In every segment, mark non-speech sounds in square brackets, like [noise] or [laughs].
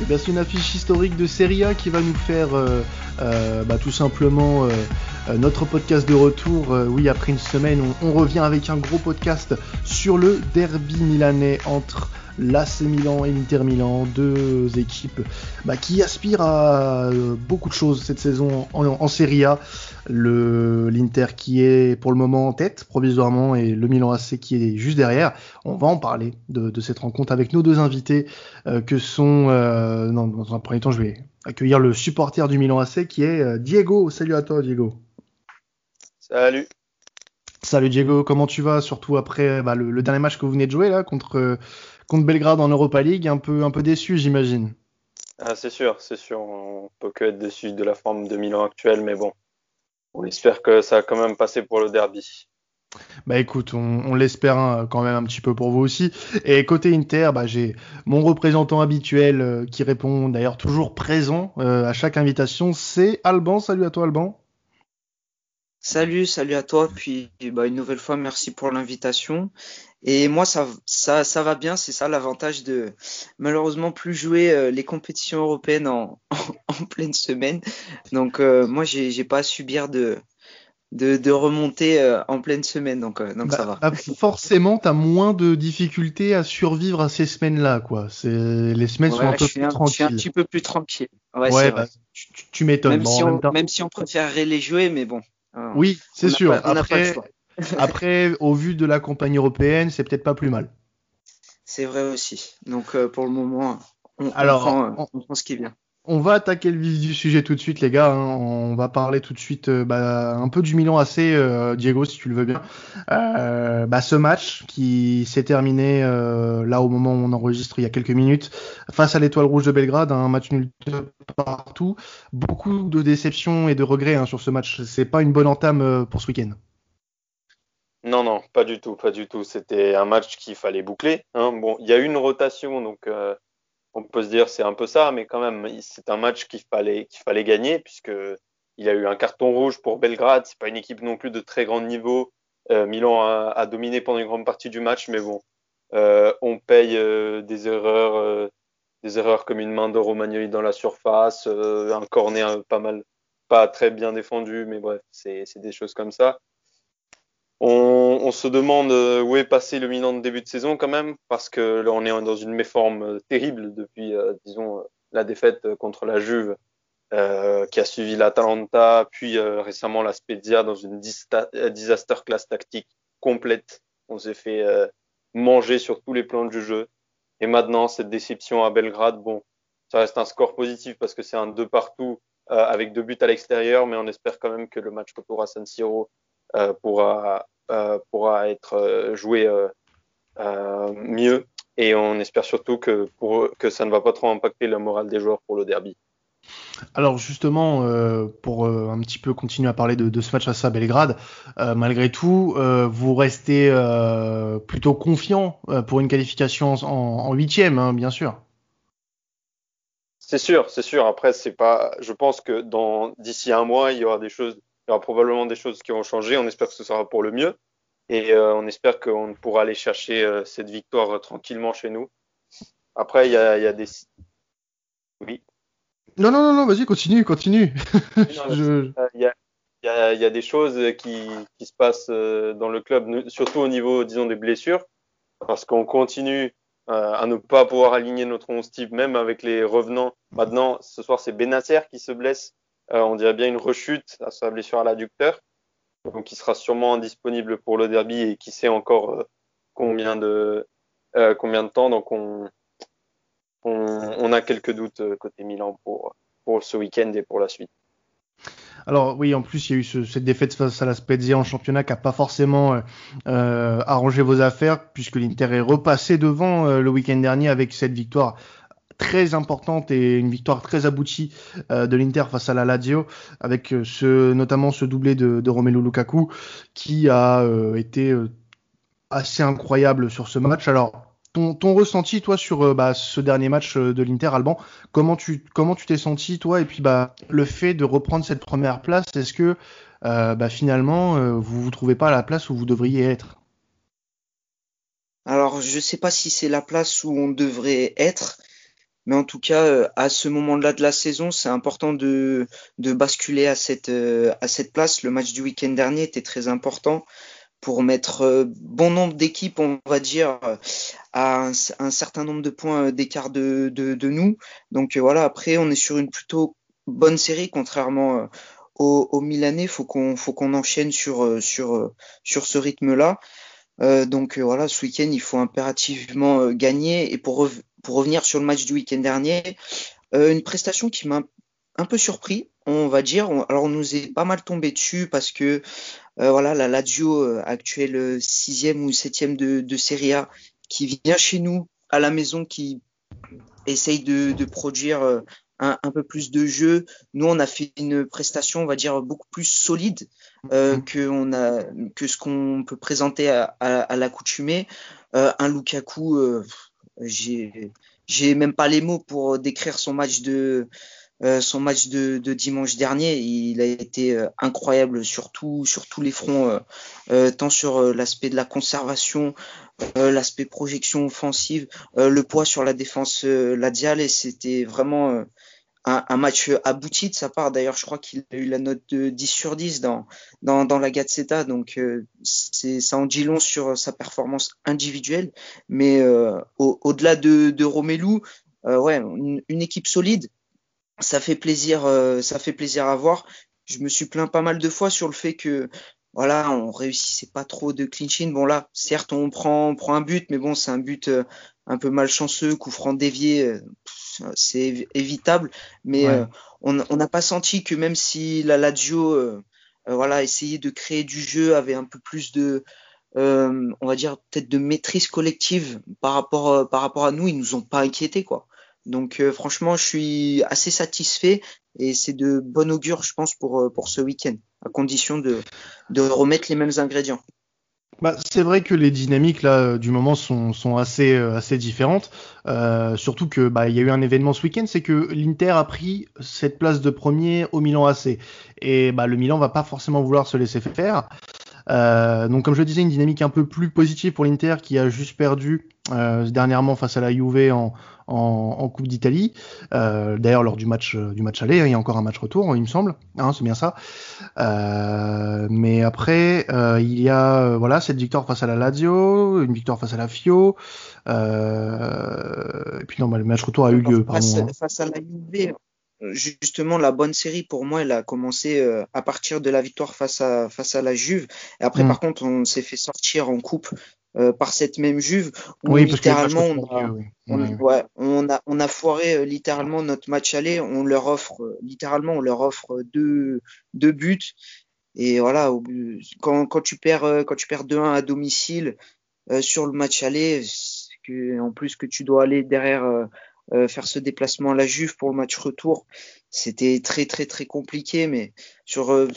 Eh c'est une affiche historique de Serie A qui va nous faire euh, euh, bah, tout simplement euh, notre podcast de retour. oui, après une semaine, on, revient avec un gros podcast sur le derby milanais entre l'AC Milan et l'Inter Milan, deux équipes bah, qui aspirent à beaucoup de choses cette saison en, en Serie A le l'Inter qui est pour le moment en tête provisoirement et le Milan AC qui est juste derrière. On va en parler de, cette rencontre avec nos deux invités euh, que sont euh, dans un premier temps je vais accueillir le supporter du Milan AC qui est euh, Diego. Salut à toi Diego. Salut. Salut Diego, comment tu vas surtout après bah, le, dernier match que vous venez de jouer là contre contre Belgrade en Europa League, un peu un peu déçu j'imagine. Ah, c'est sûr, c'est sûr. On peut que être déçu de la forme de Milan actuelle, mais bon, on espère que ça a quand même passé pour le derby. Bah écoute, on, l'espère hein, quand même un petit peu pour vous aussi. Et côté Inter, bah, j'ai mon représentant habituel euh, qui répond d'ailleurs toujours présent euh, à chaque invitation, c'est Alban. Salut à toi Alban. Salut, salut à toi. Puis bah, une nouvelle fois, merci pour l'invitation. Et moi, ça, ça, ça va bien. C'est ça l'avantage de malheureusement plus jouer euh, les compétitions européennes en, [laughs] en, pleine semaine. Donc euh, moi, j'ai, j'ai pas à subir de de, de remonter euh, en pleine semaine. Donc, donc ça bah, va. Bah, forcément, tu as moins de difficultés à survivre à ces semaines-là, quoi. C'est les semaines sont un peu plus tranquilles. Je suis un petit peu plus tranquille. Ouais, bah, tu, tu m'étonnes. Même, si on, même si on préférerait les jouer, mais bon. Oui, c'est sûr. Après, [laughs] après, au vu de la campagne européenne, c'est peut-être pas plus mal. C'est vrai aussi. Donc euh, pour le moment, on, Alors, prend, ce qui vient. On va attaquer le vif du sujet tout de suite, les gars. Hein. On va parler tout de suite euh, bah, un peu du Milan AC, euh, Diego, si tu le veux bien. Bah, ce match qui s'est terminé là au moment où on enregistre il y a quelques minutes face à l'Étoile Rouge de Belgrade, un match nul partout. Beaucoup de déceptions et de regrets hein, sur ce match. C'est pas une bonne entame pour ce week-end. Non, non, pas du tout, pas du tout. C'était un match qu'il fallait boucler. Hein. Bon, il y a eu une rotation, donc euh, on peut se dire c'est un peu ça, mais quand même, c'est un match qu'il fallait qu'il fallait gagner puisque il y a eu un carton rouge pour Belgrade. C'est pas une équipe non plus de très grand niveau. Euh, Milan a, dominé pendant une grande partie du match, mais bon, euh, on paye des erreurs, des erreurs comme une main de dans la surface, un corner pas mal, pas très bien défendu, mais bref, c'est des choses comme ça. On, on, se demande euh, où est passé le Milan de début de saison quand même, parce que là on est dans une méforme euh, terrible depuis, euh, disons, la défaite contre la Juve, euh, qui a suivi l'Atalanta, puis récemment la Spezia dans une disaster class tactique complète. On s'est fait manger sur tous les plans du jeu. Et maintenant cette déception à Belgrade, bon, ça reste un score positif parce que c'est un deux partout avec deux buts à l'extérieur, mais on espère quand même que le match retour à San Siro euh, pourra, euh, pourra être euh, joué mieux. Et on espère surtout que, pour, que ça ne va pas trop impacter le moral des joueurs pour le derby. Alors justement, pour un petit peu continuer à parler de, ce match à Belgrade, malgré tout, vous restez plutôt confiant pour une qualification en huitième, hein, bien sûr. C'est sûr, c'est sûr. Après, c'est pas. Je pense que dans d'ici un mois, il y aura des choses il y aura probablement des choses qui vont changer. On espère que ce sera pour le mieux. Et euh, on espère qu'on pourra aller chercher euh, cette victoire euh, tranquillement chez nous. Après, il y a, y a, des. Oui. Non, non, non, non vas-y, continue, continue. Il y, a, des choses qui, qui se passent dans le club, surtout au niveau, disons, des blessures, parce qu'on continue à ne pas pouvoir aligner notre 11 type, même avec les revenants. Maintenant, ce soir, c'est Benacer qui se blesse. Euh, on dirait bien une rechute à sa blessure à l'adducteur. Donc il sera sûrement indisponible pour le derby et qui sait encore euh, combien de euh, combien de temps. Donc on, on, a quelques doutes côté Milan pour pour ce week-end et pour la suite. Alors oui, en plus il y a eu cette défaite face à la Spezia en championnat qui n'a pas forcément arrangé vos affaires puisque l'Inter est repassé devant le week-end dernier avec cette victoire très importante et une victoire très aboutie euh, de l'Inter face à la Lazio, avec euh, ce, notamment ce doublé de, de Romelu Lukaku qui a euh, été assez incroyable sur ce match. Alors, ton, ressenti, toi, sur bah, ce dernier match de l'Inter, Alban, comment tu comment tu t'es senti, toi, et puis bah, le fait de reprendre cette première place, est-ce que bah, finalement, vous vous trouvez pas à la place où vous devriez être? Alors, je sais pas si c'est la place où on devrait être, Mais en tout cas, à ce moment-là de la saison, c'est important de, de basculer à cette, à cette place. Le match du week-end dernier était très important pour mettre bon nombre d'équipes, on va dire, à un, certain nombre de points d'écart de, de, nous. Donc voilà, après, on est sur une plutôt bonne série, contrairement au, au Milanais. Qu'on faut qu'on enchaîne sur sur sur ce rythme-là. Euh, donc euh, voilà, ce week-end, il faut impérativement euh, gagner. Et pour, pour revenir sur le match du week-end dernier, une prestation qui m'a un peu surpris, on va dire. alors on nous est pas mal tombé dessus parce que voilà, la Lazio actuelle sixième ou septième de, de Serie A qui vient chez nous à la maison, qui essaye de, de produire un, un, peu plus de jeu. Nous, on a fait une prestation, on va dire, beaucoup plus solide euh, mhm. que, on a, que ce qu'on peut présenter à, à, à l'accoutumée. Euh, un Lukaku, euh, j'ai, même pas les mots pour décrire son match de, euh, son match de, de, dimanche dernier. Il a été euh, incroyable sur, tout, sur tous les fronts, euh, tant sur l'aspect de la conservation, l'aspect projection offensive, le poids sur la défense ladiale. Et c'était vraiment un, match abouti de sa part. D'ailleurs, je crois qu'il a eu la note de 10 sur 10 dans, dans, dans la Gazzetta. Donc, euh, c'est, ça en dit long sur sa performance individuelle. Mais euh, au, delà de, de Romelu, euh, ouais, une, équipe solide, ça fait plaisir, ça fait plaisir à voir. Je me suis plaint pas mal de fois sur le fait que voilà, on réussissait pas trop de clinching. Bon là, certes, on prend, on prend un but, mais bon, c'est un but un peu malchanceux, coup franc dévié c'est évitable. Mais euh, on n'a pas senti que même si la Lazio euh, euh, voilà, essayait de créer du jeu, avait un peu plus de, on va dire peut-être de maîtrise collective par rapport par rapport à nous, ils nous ont pas inquiétés quoi. Donc franchement, je suis assez satisfait et c'est de bon augure, je pense, pour pour ce week-end, à condition de de remettre les mêmes ingrédients. Bah, c'est vrai que les dynamiques là euh, du moment sont, sont assez euh, assez différentes. Euh, surtout que bah il y a eu un événement ce week-end, c'est que l'Inter a pris cette place de premier au Milan AC et bah le Milan va pas forcément vouloir se laisser faire. Euh, donc comme je le disais, une dynamique un peu plus positive pour l'Inter qui a juste perdu euh, dernièrement face à la Juve en, en, en Coupe d'Italie. Euh, D'ailleurs lors du match du match aller, il y a encore un match retour, il me semble. Hein, c'est bien ça. Mais après, il y a voilà cette victoire face à la Lazio, une victoire face à la Fio. et puis non, bah, le match retour a eu lieu. Face, pardon, hein. face à la Juve, justement la bonne série pour moi elle a commencé euh, à partir de la victoire face à face à la Juve. Et après mm. par contre on s'est fait sortir en coupe euh, par cette même Juve où oui, littéralement on a, on, ouais, on a on a foiré euh, littéralement notre match aller. On leur offre littéralement on leur offre deux deux buts. Et voilà quand quand tu perds quand tu perds 2-1 à domicile sur le match aller que en plus que tu dois aller derrière euh, faire ce déplacement à la Juve pour le match retour, c'était très très très compliqué. Mais sur euh,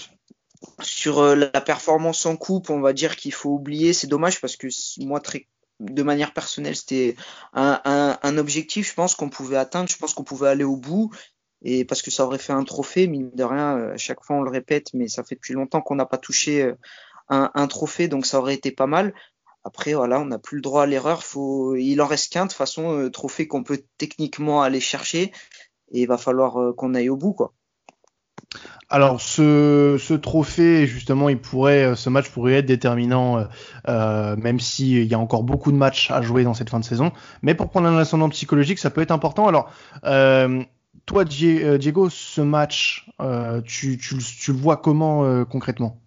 sur euh, la performance en coupe, on va dire qu'il faut oublier. C'est dommage parce que moi très de manière personnelle, c'était un, un, un, objectif, je pense qu'on pouvait atteindre, je pense qu'on pouvait aller au bout. Et parce que ça aurait fait un trophée, mine de rien, à chaque fois on le répète, mais ça fait depuis longtemps qu'on n'a pas touché un, un, trophée, donc ça aurait été pas mal. Après, voilà, on n'a plus le droit à l'erreur. Il en reste qu'un de façon euh, trophée qu'on peut techniquement aller chercher, et il va falloir euh, qu'on aille au bout. Alors ce, trophée, justement, euh, ce match pourrait être déterminant, même s'il y a encore beaucoup de matchs à jouer dans cette fin de saison. Mais pour prendre un ascendant psychologique, ça peut être important. Alors, toi, Diego, ce match, tu, le vois comment concrètement?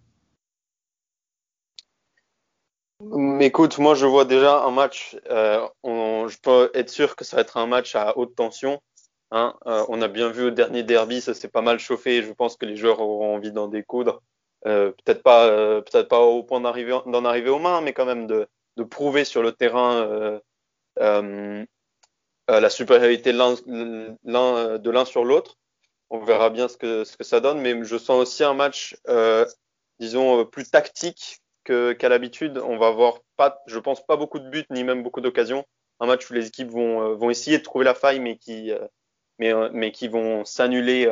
Écoute, moi je vois déjà un match, euh, je peux être sûr que ça va être un match à haute tension. Hein. Euh, on a bien vu au dernier derby, ça s'est pas mal chauffé. Je pense que les joueurs auront envie d'en découdre. Euh, peut-être pas, peut-être pas au point d'en arriver, aux mains, mais quand même de, de prouver sur le terrain la supériorité de l'un sur l'autre. On verra bien ce que, ce que ça donne, mais je sens aussi un match, disons, plus tactique qu'à l'habitude. On va avoir pas, je pense, pas beaucoup de buts ni même beaucoup d'occasions. Un match où les équipes vont, euh, vont essayer de trouver la faille, mais qui, euh, mais, euh, mais qui vont s'annuler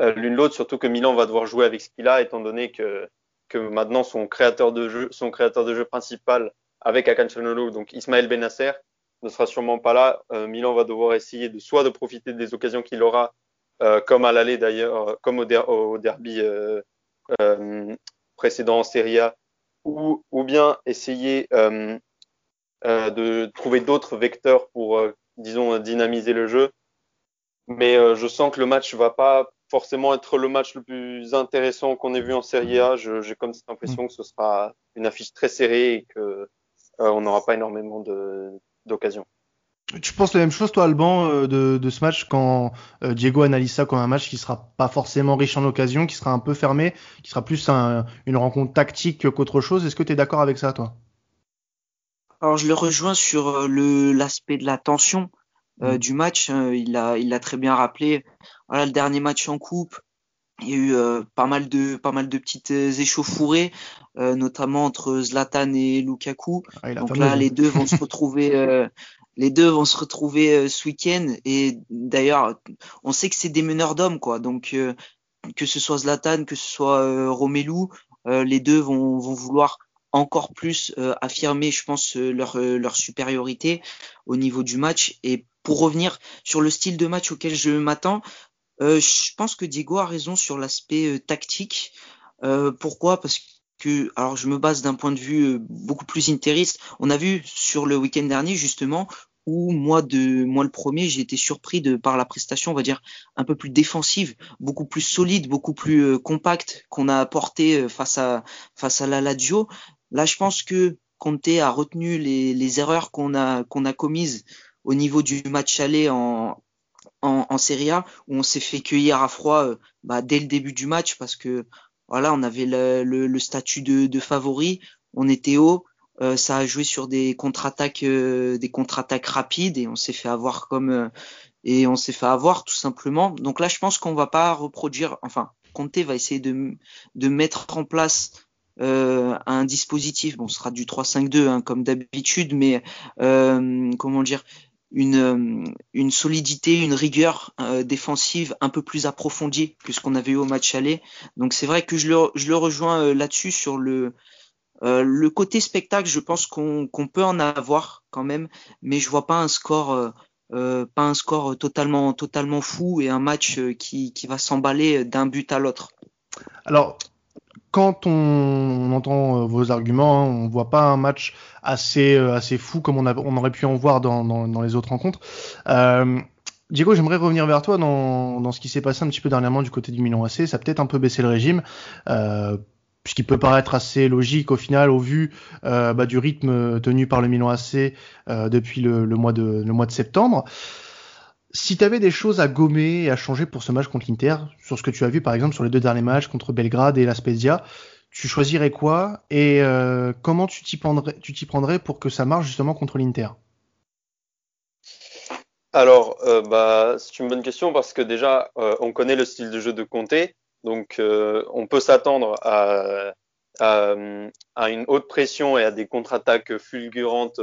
l'une l'autre. Surtout que Milan va devoir jouer avec ce qu'il a, étant donné que, que maintenant son créateur de jeu, son créateur de jeu principal avec Akan donc Ismaël Benasser, ne sera sûrement pas là. Milan va devoir essayer de soit de profiter des occasions qu'il aura, comme à l'aller d'ailleurs, comme au, au derby précédent en Serie A, ou, ou bien essayer de trouver d'autres vecteurs pour, disons, dynamiser le jeu. Mais je sens que le match va pas forcément être le match le plus intéressant qu'on ait vu en Serie A. J'ai comme cette impression que ce sera une affiche très serrée et que euh, on n'aura pas énormément d'occasions. Tu penses la même chose, toi, Alban, euh, de, de, ce match quand euh, Diego analyse ça comme un match qui sera pas forcément riche en occasions, qui sera un peu fermé, qui sera plus un, une rencontre tactique qu'autre chose? Est-ce que tu es d'accord avec ça, toi? Alors, je le rejoins sur l'aspect de la tension mm. du match. il a, il l'a très bien rappelé voilà, le dernier match en coupe, il y a eu euh, pas mal de pas mal de petites euh, échauffourées, euh, notamment entre Zlatan et Lukaku. Ah, Donc là, les deux vont se [laughs] retrouver. Les deux vont se retrouver ce week-end et d'ailleurs, on sait que c'est des meneurs d'hommes quoi. Donc que ce soit Zlatan, que ce soit Romelu, les deux vont, vont vouloir encore plus affirmer, je pense, leur, leur supériorité au niveau du match. Et pour revenir sur le style de match auquel je m'attends, euh, je pense que Diego a raison sur l'aspect euh, tactique. Euh, pourquoi? Parce que, alors je me base d'un point de vue beaucoup plus intériste. On a vu sur le week-end dernier justement où moi de moi le premier j'ai été surpris de par la prestation on va dire un peu plus défensive beaucoup plus solide beaucoup plus compacte qu'on a apporté face à face à la Lazio là je pense que Conte a retenu les, erreurs qu'on a commises au niveau du match aller en en, en Serie A où on s'est fait cueillir à froid euh, bah, dès le début du match parce que voilà, on avait le, statut de, favori, on était haut, euh, ça a joué sur des contre-attaques, euh, des contre-attaques rapides et on s'est fait avoir comme et on s'est fait avoir tout simplement. Donc là, je pense qu'on va pas reproduire, enfin, Conte va essayer de, mettre en place euh, un dispositif, bon, ce sera du 3-5-2 hein, comme d'habitude, mais euh, comment dire, une, euh, une solidité, une rigueur euh, défensive un peu plus approfondie que ce qu'on avait eu au match aller. Donc c'est vrai que je le, je le rejoins euh, là-dessus sur le, le côté spectacle. Je pense qu'on qu'on peut en avoir quand même, mais je vois pas un score. pas un score totalement totalement fou et un match qui, qui va s'emballer d'un but à l'autre. Alors, quand on, entend euh, vos arguments, hein, on voit pas un match assez euh, assez fou comme on, aurait pu en voir dans, dans, les autres rencontres. Euh, Diego, j'aimerais revenir vers toi dans, dans ce qui s'est passé un petit peu dernièrement du côté du Milan AC. Ça a peut-être un peu baissé le régime, euh, puisqu'il peut paraître assez logique au final au vu bah, du rythme tenu par le Milan AC depuis le, mois de, le mois de septembre. Si tu avais des choses à gommer et à changer pour ce match contre l'Inter, sur ce que tu as vu par exemple sur les deux derniers matchs contre Belgrade et la Spezia, tu choisirais quoi et euh, comment tu t'y prendrais, pour que ça marche justement contre l'Inter? Alors, euh, bah, c'est une bonne question parce que déjà, euh, on connaît le style de jeu de Conte, donc on peut s'attendre à, une haute pression et à des contre-attaques fulgurantes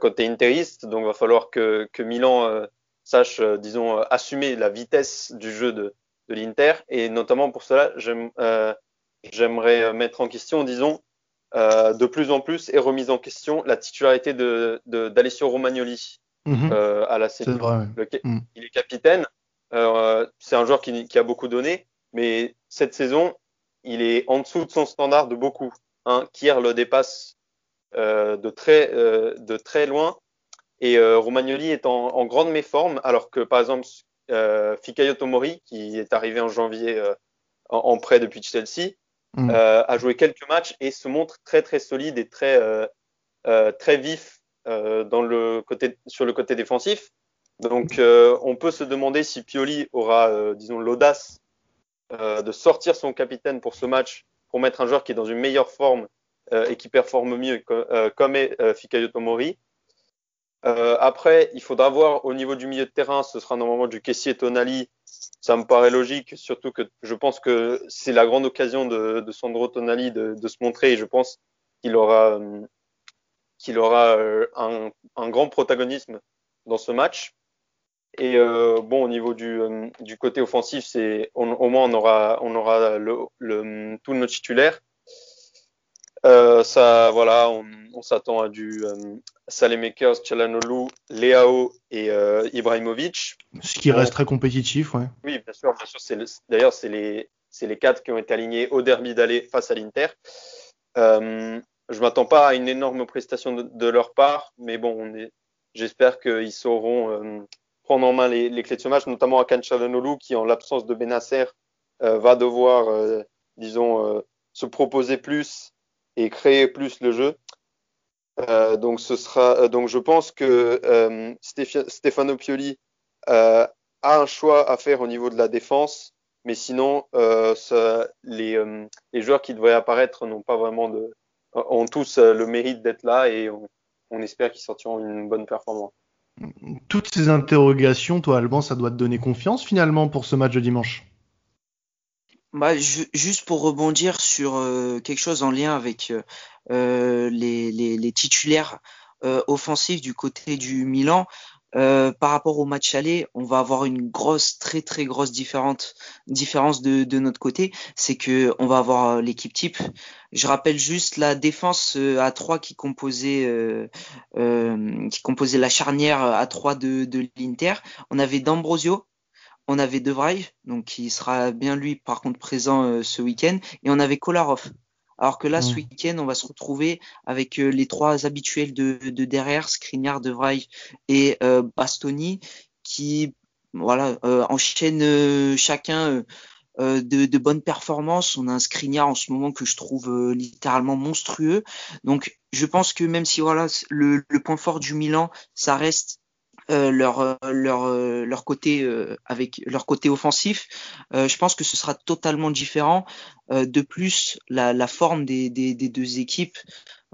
côté interiste. Donc, il va falloir que Milan sache, euh, disons, euh, assumer la vitesse du jeu de, de l'Inter. Et notamment pour cela, euh, j'aimerais mettre en question, disons, de plus en plus et remise en question la titularité de, d'Alessio Romagnoli mhm. à la Série. Mhm. Il est capitaine. c'est un joueur qui, qui, a beaucoup donné, mais cette saison, il est en dessous de son standard de beaucoup. Hein. Kier le dépasse de, très, de très loin. Et euh, Romagnoli est en, en, grande méforme, alors que par exemple euh, Fikayo Tomori, qui est arrivé en janvier euh, en, en, prêt depuis Chelsea, mm. a joué quelques matchs et se montre très très solide et très très vif dans le côté sur le côté défensif. Donc on peut se demander si Pioli aura disons l'audace de sortir son capitaine pour ce match pour mettre un joueur qui est dans une meilleure forme et qui performe mieux comme est Fikayo Tomori euh, après, il faudra voir au niveau du milieu de terrain, ce sera normalement du caissier Tonali. Ça me paraît logique, surtout que je pense que c'est la grande occasion de, de Sandro Tonali de, de, se montrer et je pense qu'il aura, qu'il aura euh, un, un, grand protagonisme dans ce match. Et euh, bon, au niveau du, euh, du côté offensif, c'est au moins on aura, on aura le, le, tous nos titulaires. Euh, ça, voilà, on, s'attend à du euh, Salemakers, Chalanolu, Leao et euh, Ibrahimovic. Ce qui reste très compétitif, ouais. Oui, bien sûr, bien sûr. D'ailleurs, c'est les, les quatre qui ont été alignés au derby d'aller face à l'Inter. Euh, je m'attends pas à une énorme prestation de, leur part, mais bon, j'espère qu'ils sauront prendre en main les, les, clés de ce match, notamment Akan Chalanolu qui, en l'absence de Benasser, va devoir, disons, se proposer plus et créer plus le jeu. donc, ce sera, donc, je pense que Stefano Pioli a un choix à faire au niveau de la défense, mais sinon, les, joueurs qui devraient apparaître n'ont pas vraiment ont tous euh, le mérite d'être là et on, espère qu'ils sortiront une bonne performance. Toutes ces interrogations, toi Alban, ça doit te donner confiance finalement pour ce match de dimanche? Bah, juste pour rebondir sur euh, quelque chose en lien avec euh, les, les, titulaires offensifs du côté du Milan, euh, par rapport au match aller, on va avoir une grosse, très très grosse différence, de, notre côté, c'est que on va avoir euh, l'équipe type. Je rappelle juste la défense euh, à 3 qui composait, euh, la charnière à 3 de, de l'Inter. On avait D'Ambrosio, on avait De Vrij, donc qui sera bien lui par contre présent ce week-end, et on avait Kolarov. Alors que là, ce week-end, on va se retrouver avec euh, les trois habituels de, de derrière, Skriniar, De Vrij et euh, Bastoni, qui voilà euh, enchaînent chacun de, de, bonnes performances. On a un Skriniar en ce moment que je trouve littéralement monstrueux. Donc, je pense que même si voilà le, le point fort du Milan, ça reste euh, leur euh, leur euh, leur côté avec leur côté offensif. je pense que ce sera totalement différent. de plus, la, forme des, deux équipes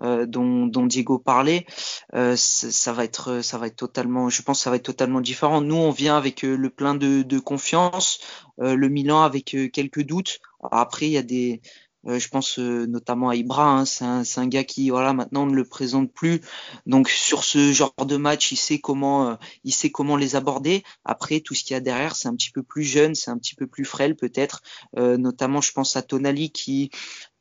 dont, Diego parlait, ça va être ça va être totalement. Je pense que ça va être totalement différent. Nous, on vient avec le plein de confiance. le Milan avec quelques doutes. Après, il y a des euh, je pense euh, notamment à Ibra, hein, c'est un, gars qui voilà maintenant ne le présente plus. Donc sur ce genre de match, il sait comment euh, il sait comment les aborder. Après tout ce qu'il y a derrière, c'est un petit peu plus jeune, c'est un petit peu plus frêle peut-être. notamment, je pense à Tonali qui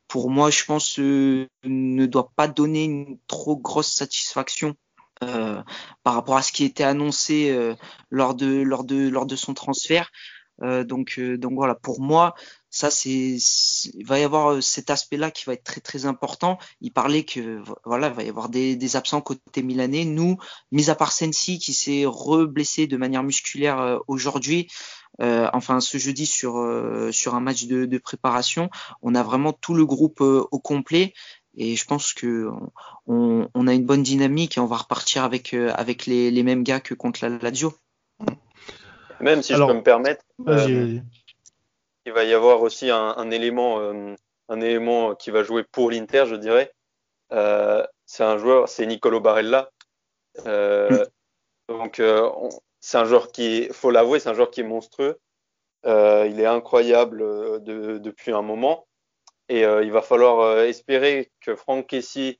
pour moi, je pense ne doit pas donner une trop grosse satisfaction par rapport à ce qui était annoncé lors de lors de lors de son transfert. donc donc voilà, pour moi, ça c'est il va y avoir euh, cet aspect-là qui va être très très important. Il parlait que voilà, il va y avoir des, des absents côté milanais. Nous, mis à part Sensi qui s'est reblessé de manière musculaire euh, aujourd'hui, euh, enfin ce jeudi sur euh, sur un match de, de, préparation, on a vraiment tout le groupe au complet. Et je pense que on, on, a une bonne dynamique et on va repartir avec avec les, les mêmes gars que contre la Lazio. Même si je peux me permettre, il va y avoir aussi un, un élément, euh, un élément qui va jouer pour l'Inter, je dirais. Euh, c'est un joueur, c'est Nicolo Barella. Euh, donc euh, c'est un joueur qui, faut l'avouer, c'est un joueur qui est monstrueux. il est incroyable de, depuis un moment. Et il va falloir espérer que Franck Kessie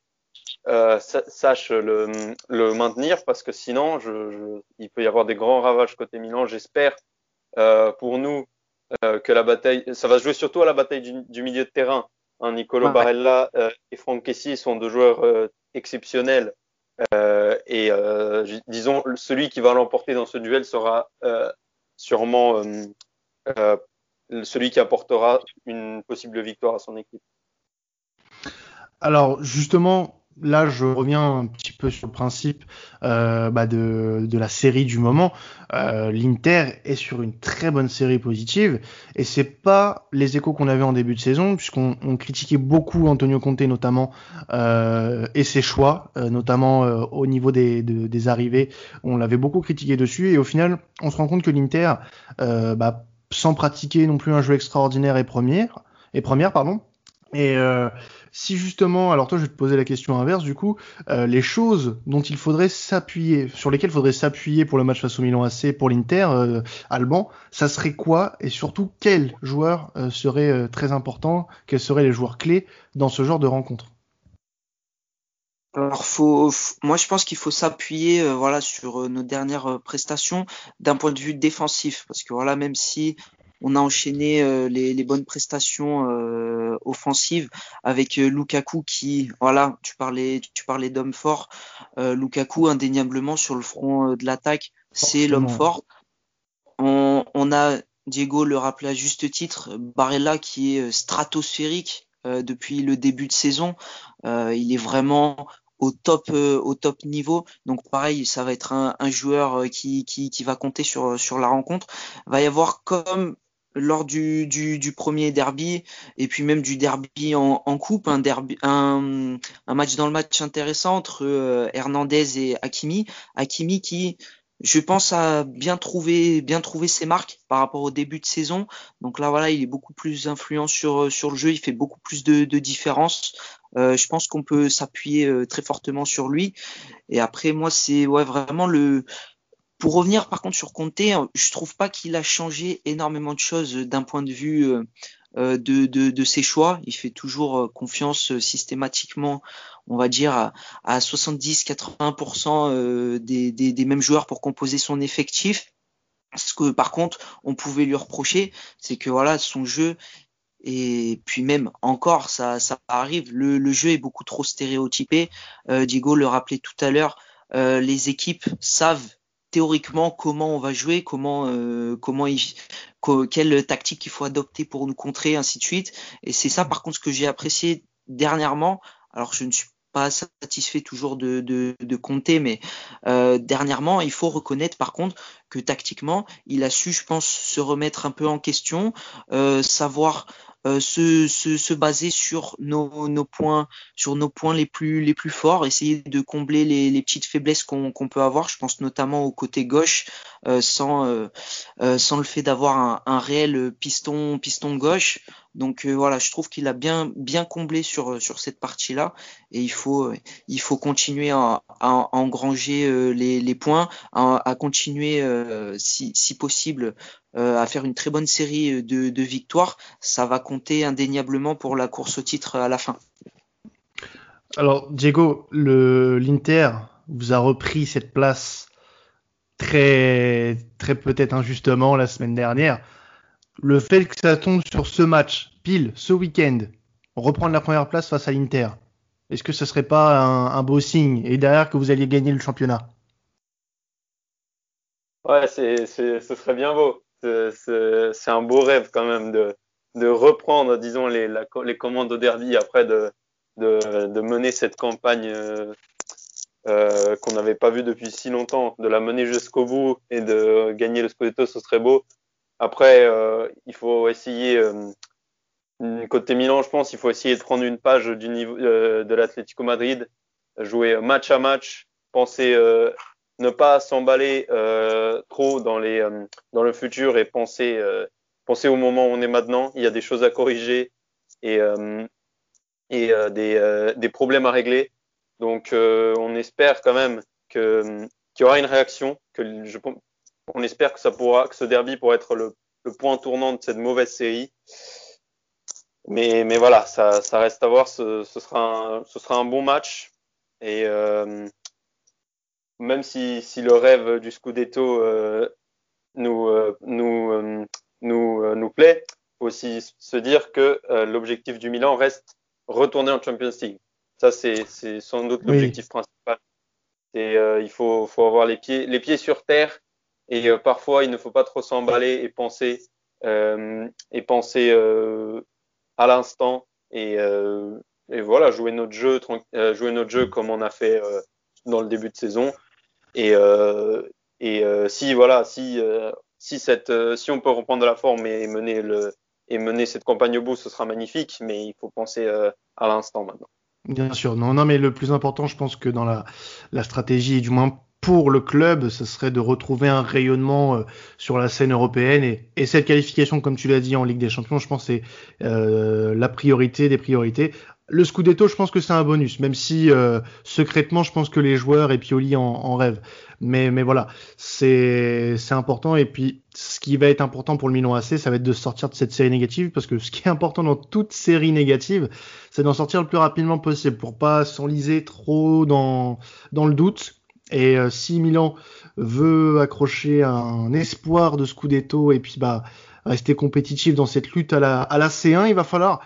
sache le, le, maintenir parce que sinon, je, je, il peut y avoir des grands ravages côté Milan. J'espère pour nous euh, que la bataille, ça va se jouer surtout à la bataille du, milieu de terrain. Hein, Nicolo Barella euh, et Franck Kessi sont deux joueurs euh, exceptionnels. et disons, celui qui va l'emporter dans ce duel sera sûrement celui qui apportera une possible victoire à son équipe. Alors justement, là, je reviens un petit peu sur le principe euh, bah de, de, la série du moment. Euh, L'Inter est sur une très bonne série positive et c'est pas les échos qu'on avait en début de saison, puisqu'on on critiquait beaucoup Antonio Conte notamment euh, et ses choix, euh, notamment euh, au niveau des, des arrivées. On l'avait beaucoup critiqué dessus et au final, on se rend compte que l'Inter, euh, bah, sans pratiquer non plus un jeu extraordinaire et première, et première pardon, et euh, si justement, alors toi je vais te poser la question inverse du coup, euh, les choses dont il faudrait s'appuyer, sur lesquelles il faudrait s'appuyer pour le match face au Milan AC, pour l'Inter, euh, Alban, ça serait quoi et surtout quels joueurs seraient très importants, quels seraient les joueurs clés dans ce genre de rencontre? Alors faut, moi je pense qu'il faut s'appuyer voilà sur nos dernières prestations d'un point de vue défensif. Parce que voilà même si on a enchaîné euh, les, les, bonnes prestations euh, offensives avec euh, Lukaku qui, voilà, tu parlais, tu parlais d'homme fort. Lukaku indéniablement sur le front de l'attaque, c'est l'homme fort. On, on, a Diego le rappelait à juste titre, Barella qui est stratosphérique depuis le début de saison. il est vraiment au top au top niveau. Donc pareil, ça va être un, un joueur qui, qui, qui, va compter sur sur la rencontre. Va y avoir comme lors du, du, du, premier derby et puis même du derby en, en coupe, un, derby, un, un, match dans le match intéressant entre euh, Hernandez et Hakimi. Hakimi qui, je pense, a bien trouvé, bien trouvé ses marques par rapport au début de saison. Donc là, voilà, il est beaucoup plus influent sur, sur le jeu, il fait beaucoup plus de, de différence. Euh, je pense qu'on peut s'appuyer euh, très fortement sur lui. Et après, moi, c'est ouais, vraiment le, pour revenir par contre sur Conte, hein, je trouve pas qu'il a changé énormément de choses d'un point de vue euh, euh, de, de, de, ses choix. Il fait toujours euh, confiance systématiquement, on va dire, à, à 70-80% des, des, des, mêmes joueurs pour composer son effectif. Ce que par contre, on pouvait lui reprocher, c'est que voilà, son jeu et puis même encore, ça, ça arrive. Le, le jeu est beaucoup trop stéréotypé. Diego le rappelait tout à l'heure. les équipes savent théoriquement comment on va jouer, comment euh, comment il, quelle tactique il faut adopter pour nous contrer, ainsi de suite. Et c'est ça par contre ce que j'ai apprécié dernièrement. Alors je ne suis pas satisfait toujours de, de, de compter, mais euh, dernièrement, il faut reconnaître par contre que tactiquement, il a su, je pense, se remettre un peu en question, euh, savoir euh, se, se, se, baser sur nos, nos, points, sur nos points les plus les plus forts, essayer de combler les, les petites faiblesses qu'on peut avoir. Je pense notamment au côté gauche, euh, sans sans le fait d'avoir un, réel piston piston gauche. Donc voilà, je trouve qu'il a bien bien comblé sur sur cette partie-là, et il faut il faut continuer à, engranger les, les points, à continuer si, si possible euh, à faire une très bonne série de, de, victoires, ça va compter indéniablement pour la course au titre à la fin. Alors, Diego, l'Inter vous a repris cette place très, très peut-être injustement la semaine dernière. Le fait que ça tombe sur ce match, pile, ce week-end, reprendre la première place face à l'Inter, est-ce que ce serait pas un, un beau signe? Et derrière que vous alliez gagner le championnat? Ouais, c'est, ce serait bien beau c'est un beau rêve quand même de, de reprendre, disons, les, les commandes au derby après de, de, de mener cette campagne euh, euh, qu'on n'avait pas vue depuis si longtemps, de la mener jusqu'au bout et de gagner le Scudetto, ce serait beau. Après, euh, il faut essayer, euh, côté Milan, je pense, il faut essayer de prendre une page du niveau euh, de l'Atlético Madrid, jouer match à match, penser ne pas s'emballer euh, trop euh, dans le futur et penser euh, penser au moment où on est maintenant. Il y a des choses à corriger et des problèmes à régler. Donc on espère quand même qu'il y aura une réaction, on espère que ce derby pourra être le, point tournant de cette mauvaise série. Mais, voilà, ça, reste à voir. Ce, sera un, bon match. Même si, si le rêve du Scudetto euh, nous, euh, nous, euh, nous, nous plaît, faut aussi se dire que l'objectif du Milan reste retourner en Champions League. Ça, c'est sans doute l'objectif oui. principal. Et il faut, faut avoir les pieds, les pieds sur terre. Et parfois, il ne faut pas trop s'emballer et penser, et penser à l'instant. Et, et voilà, jouer notre jeu, jouer notre jeu comme on a fait dans le début de saison et, euh, euh, si voilà, si euh, si cette, si on peut reprendre la forme et mener le et mener cette campagne au bout, ce sera magnifique. Mais il faut penser à l'instant maintenant. Bien sûr, non, non, mais le plus important, je pense que dans la, la stratégie, du moins pour le club, ce serait de retrouver un rayonnement sur la scène européenne et, et, cette qualification, comme tu l'as dit, en Ligue des Champions, je pense c'est la priorité des priorités. Le Scudetto, je pense que c'est un bonus, même si euh, secrètement, je pense que les joueurs et Pioli en, en rêvent. Mais, mais voilà, c'est important. Et puis, ce qui va être important pour le Milan AC, ça va être de sortir de cette série négative, parce que ce qui est important dans toute série négative, c'est d'en sortir le plus rapidement possible pour pas s'enliser trop dans dans le doute. Et euh, si Milan veut accrocher un espoir de Scudetto et puis bah rester compétitif dans cette lutte à la, à la C1. Il va falloir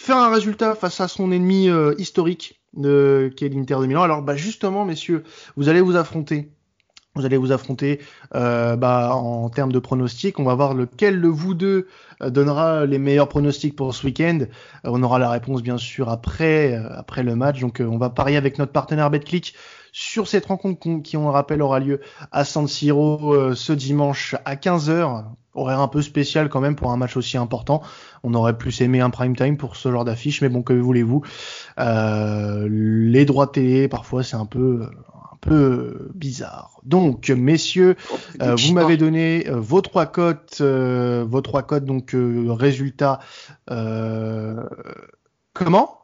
faire un résultat face à son ennemi euh, historique de, qui est l'Inter de Milan. Alors bah justement, messieurs, vous allez vous affronter. Vous allez vous affronter euh, bah, en termes de pronostics. On va voir lequel de vous deux euh, donnera les meilleurs pronostics pour ce week-end. Euh, on aura la réponse bien sûr après, après le match. Donc on va parier avec notre partenaire BetClick sur cette rencontre qui, on le rappelle, aura lieu à San Siro ce dimanche à 15h. Horaire un peu spécial quand même pour un match aussi important. On aurait plus aimé un prime time pour ce genre d'affiche, mais bon, que voulez-vous? Euh, les droits télé, parfois, c'est un peu un peu bizarre. Donc, messieurs, euh, vous m'avez donné euh, vos trois cotes, vos trois cotes, donc résultat. comment?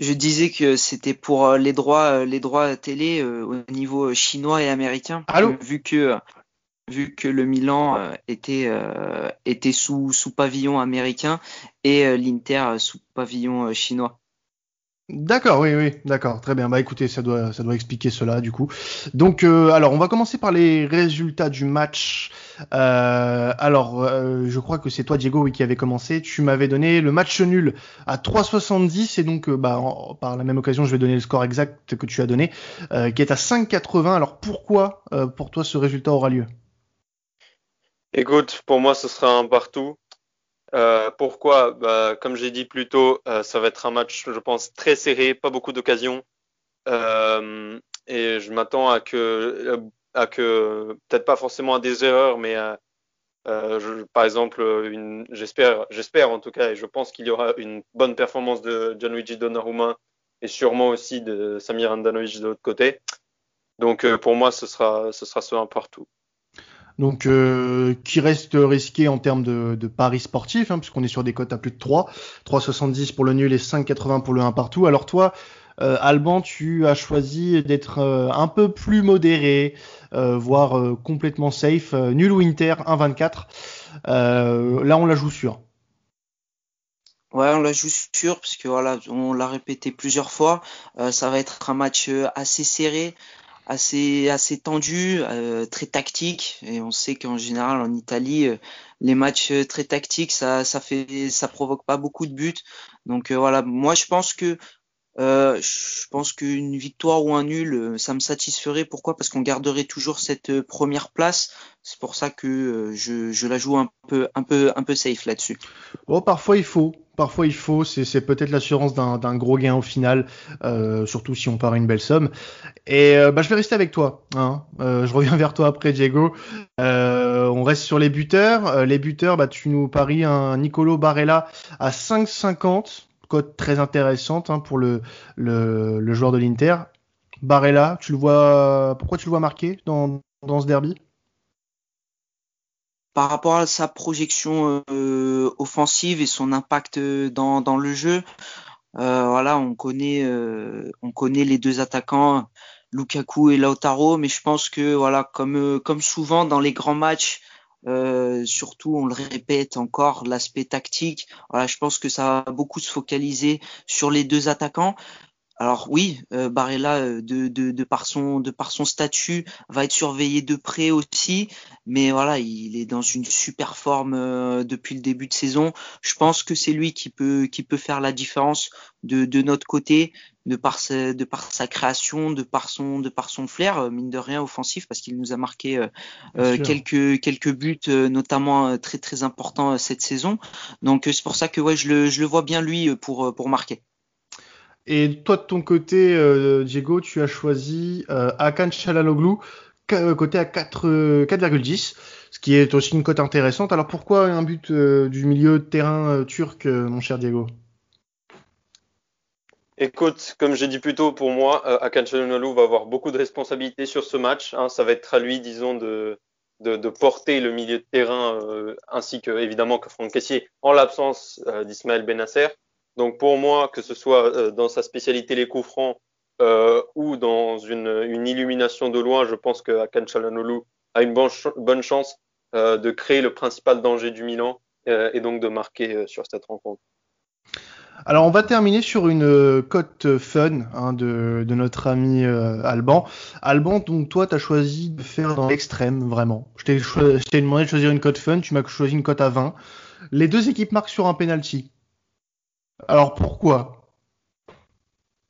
Je disais que c'était pour les droits, les droits télé au niveau chinois et américain. Allô? Vu que vu que le Milan euh, était, euh, était sous, sous pavillon américain et euh, l'Inter sous pavillon chinois. D'accord, oui, oui, d'accord, très bien. Bah écoutez, ça doit, ça doit expliquer cela du coup. Donc, alors, on va commencer par les résultats du match. alors, je crois que c'est toi, Diego, qui avait commencé. Tu m'avais donné le match nul à 3,70 et donc, bah, par la même occasion, je vais donner le score exact que tu as donné, qui est à 5,80. Alors, pourquoi, pour toi, ce résultat aura lieu? Écoute, pour moi, ce sera un partout. Euh, pourquoi? Bah, Comme j'ai dit plus tôt, euh, ça va être un match, je pense, très serré, pas beaucoup d'occasions. Euh, et je m'attends à que, à que peut-être pas forcément à des erreurs, mais à, par exemple, j'espère, j'espère en tout cas, et je pense qu'il y aura une bonne performance de Gianluigi Donnarumma et sûrement aussi de Samir Andanovic de l'autre côté. Donc pour moi, ce sera, ce sera un partout donc euh, qui reste risqué en termes de, paris sportifs, hein, puisqu'on est sur des cotes à plus de 3, 3,70 pour le nul et 5,80 pour le 1 partout. Alors toi, euh, Alban, tu as choisi d'être euh, un peu plus modéré, voire complètement safe. nul ou Inter, 1,24. là, on la joue sûr. Ouais, on la joue sûr parce voilà, on l'a répété plusieurs fois. ça va être un match assez serré assez assez tendu, euh, très tactique. Et on sait qu'en général en Italie, euh, les matchs euh, très tactiques, ça ça fait ça provoque pas beaucoup de buts. Donc voilà, moi je pense que je pense qu'une victoire ou un nul, ça me satisferait. Pourquoi? Parce qu'on garderait toujours cette première place. C'est pour ça que je, la joue un peu un peu un peu safe là-dessus. Bon, parfois il faut parfois il faut, c'est peut-être l'assurance d'un gros gain au final, euh, surtout si on part une belle somme. Et euh, bah, je vais rester avec toi. Hein. Euh, je reviens vers toi après, Diego. on reste sur les buteurs. les buteurs, bah, tu nous paries un Nicolo Barella à 5,50, cote très intéressante hein, pour le, joueur de l'Inter. Barella, tu le vois, pourquoi tu le vois marqué dans, ce derby? Par rapport à sa projection euh, offensive et son impact dans, le jeu, euh, voilà, on connaît, euh, on connaît les deux attaquants, Lukaku et Lautaro, mais je pense que voilà, comme souvent dans les grands matchs, surtout on le répète encore, l'aspect tactique. Voilà, je pense que ça va beaucoup se focaliser sur les deux attaquants. Alors oui, euh, Barella, euh, de, de, de, par son, de par son statut, va être surveillé de près aussi, mais voilà, il est dans une super forme euh, depuis le début de saison. Je pense que c'est lui qui peut, qui peut faire la différence de, de notre côté, de par, sa, de par sa création, de par son, de par son flair, mine de rien offensif, parce qu'il nous a marqué quelques, quelques buts, notamment très très importants cette saison. Donc c'est pour ça que ouais, je le, je le vois bien lui pour, pour marquer. Et toi, de ton côté, euh, Diego, tu as choisi euh, Akan Chalanoglu, euh, côté à 4,10, ce qui est aussi une cote intéressante. Alors pourquoi un but du milieu de terrain turc, mon cher Diego? Écoute, comme j'ai dit plus tôt, pour moi, Akan Chalanoglu va avoir beaucoup de responsabilités sur ce match. Hein. ça va être à lui, disons, de, de, porter le milieu de terrain, ainsi que évidemment que Franck Caissier, en l'absence d'Ismaël Benasser. Donc pour moi, que ce soit euh, dans sa spécialité les coups francs euh, ou dans une, illumination de loin, je pense que Akan a une bonne, chance euh, de créer le principal danger du Milan et donc de marquer sur cette rencontre. Alors on va terminer sur une cote fun hein, de, notre ami Alban. Alban, donc toi tu as choisi de faire dans l'extrême vraiment. Je t'ai demandé de choisir une cote fun, tu m'as choisi une cote à 20. Les deux équipes marquent sur un penalty. Alors pourquoi?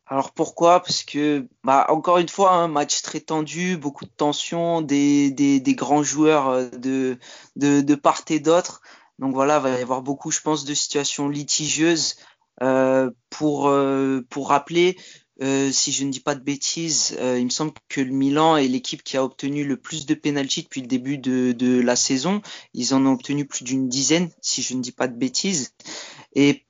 Alors pourquoi? Parce que, bah, encore une fois, un match très tendu, beaucoup de tension, des, des, des grands joueurs euh, de, de, de part et d'autre. Donc voilà, il va y avoir beaucoup, je pense, de situations litigieuses. Euh, pour, euh, pour rappeler, euh, si je ne dis pas de bêtises, il me semble que le Milan est l'équipe qui a obtenu le plus de pénalties depuis le début de, de la saison. Ils en ont obtenu plus d'une dizaine, si je ne dis pas de bêtises. Et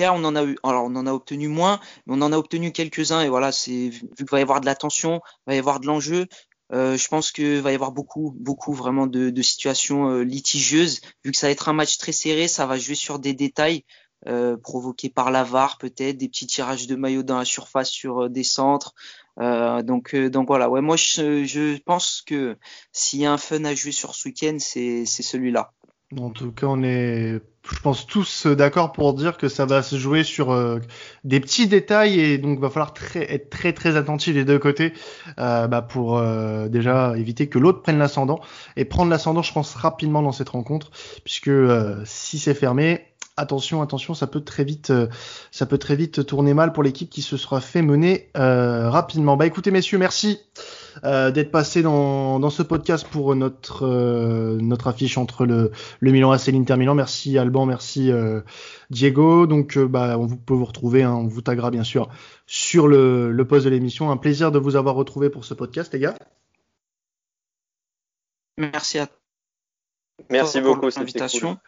on en a eu, alors on en a obtenu moins, mais on en a obtenu quelques-uns et voilà, c'est vu qu'il va y avoir de la tension, va y avoir de l'enjeu. Euh, je pense qu'il va y avoir beaucoup, beaucoup vraiment de, situations euh, litigieuses. Vu que ça va être un match très serré, ça va jouer sur des détails euh, provoqués par la VAR peut-être, des petits tirages de maillots dans la surface sur des centres. donc, donc voilà. Ouais, moi je pense que s'il y a un fun à jouer sur ce week-end, c'est celui-là. En tout cas, on est, je pense tous d'accord pour dire que ça va se jouer sur euh, des petits détails et donc va falloir très, être très très attentif des deux côtés euh, bah, pour euh, déjà éviter que l'autre prenne l'ascendant et prendre l'ascendant, je pense rapidement dans cette rencontre puisque si c'est fermé, attention, attention, ça peut très vite, ça peut très vite tourner mal pour l'équipe qui se sera fait mener rapidement. Bah écoutez messieurs, merci. Euh, d'être passé dans, dans, ce podcast pour notre euh, notre affiche entre le, le Milan AC et l'Inter Milan. Merci Alban, merci euh, Diego. Donc bah on peut vous retrouver, hein, on vous taguera bien sûr sur le, le post de l'émission. Un plaisir de vous avoir retrouvé pour ce podcast, les gars. Merci à Merci beaucoup pour l'invitation.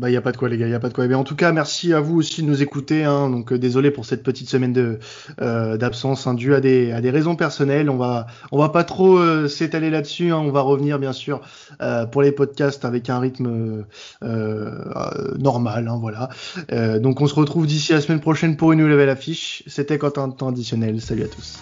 Bah, il y a pas de quoi, les gars, il y a pas de quoi. Mais en tout cas, merci à vous aussi de nous écouter. Hein. Donc, euh, désolé pour cette petite semaine euh, d'absence, hein, due à des à des raisons personnelles. On va on va pas trop euh, s'étaler là-dessus. Hein. On va revenir bien sûr pour les podcasts avec un rythme normal. Hein, voilà. donc, on se retrouve d'ici la semaine prochaine pour une nouvelle affiche. C'était Quentin temps additionnel. Salut à tous.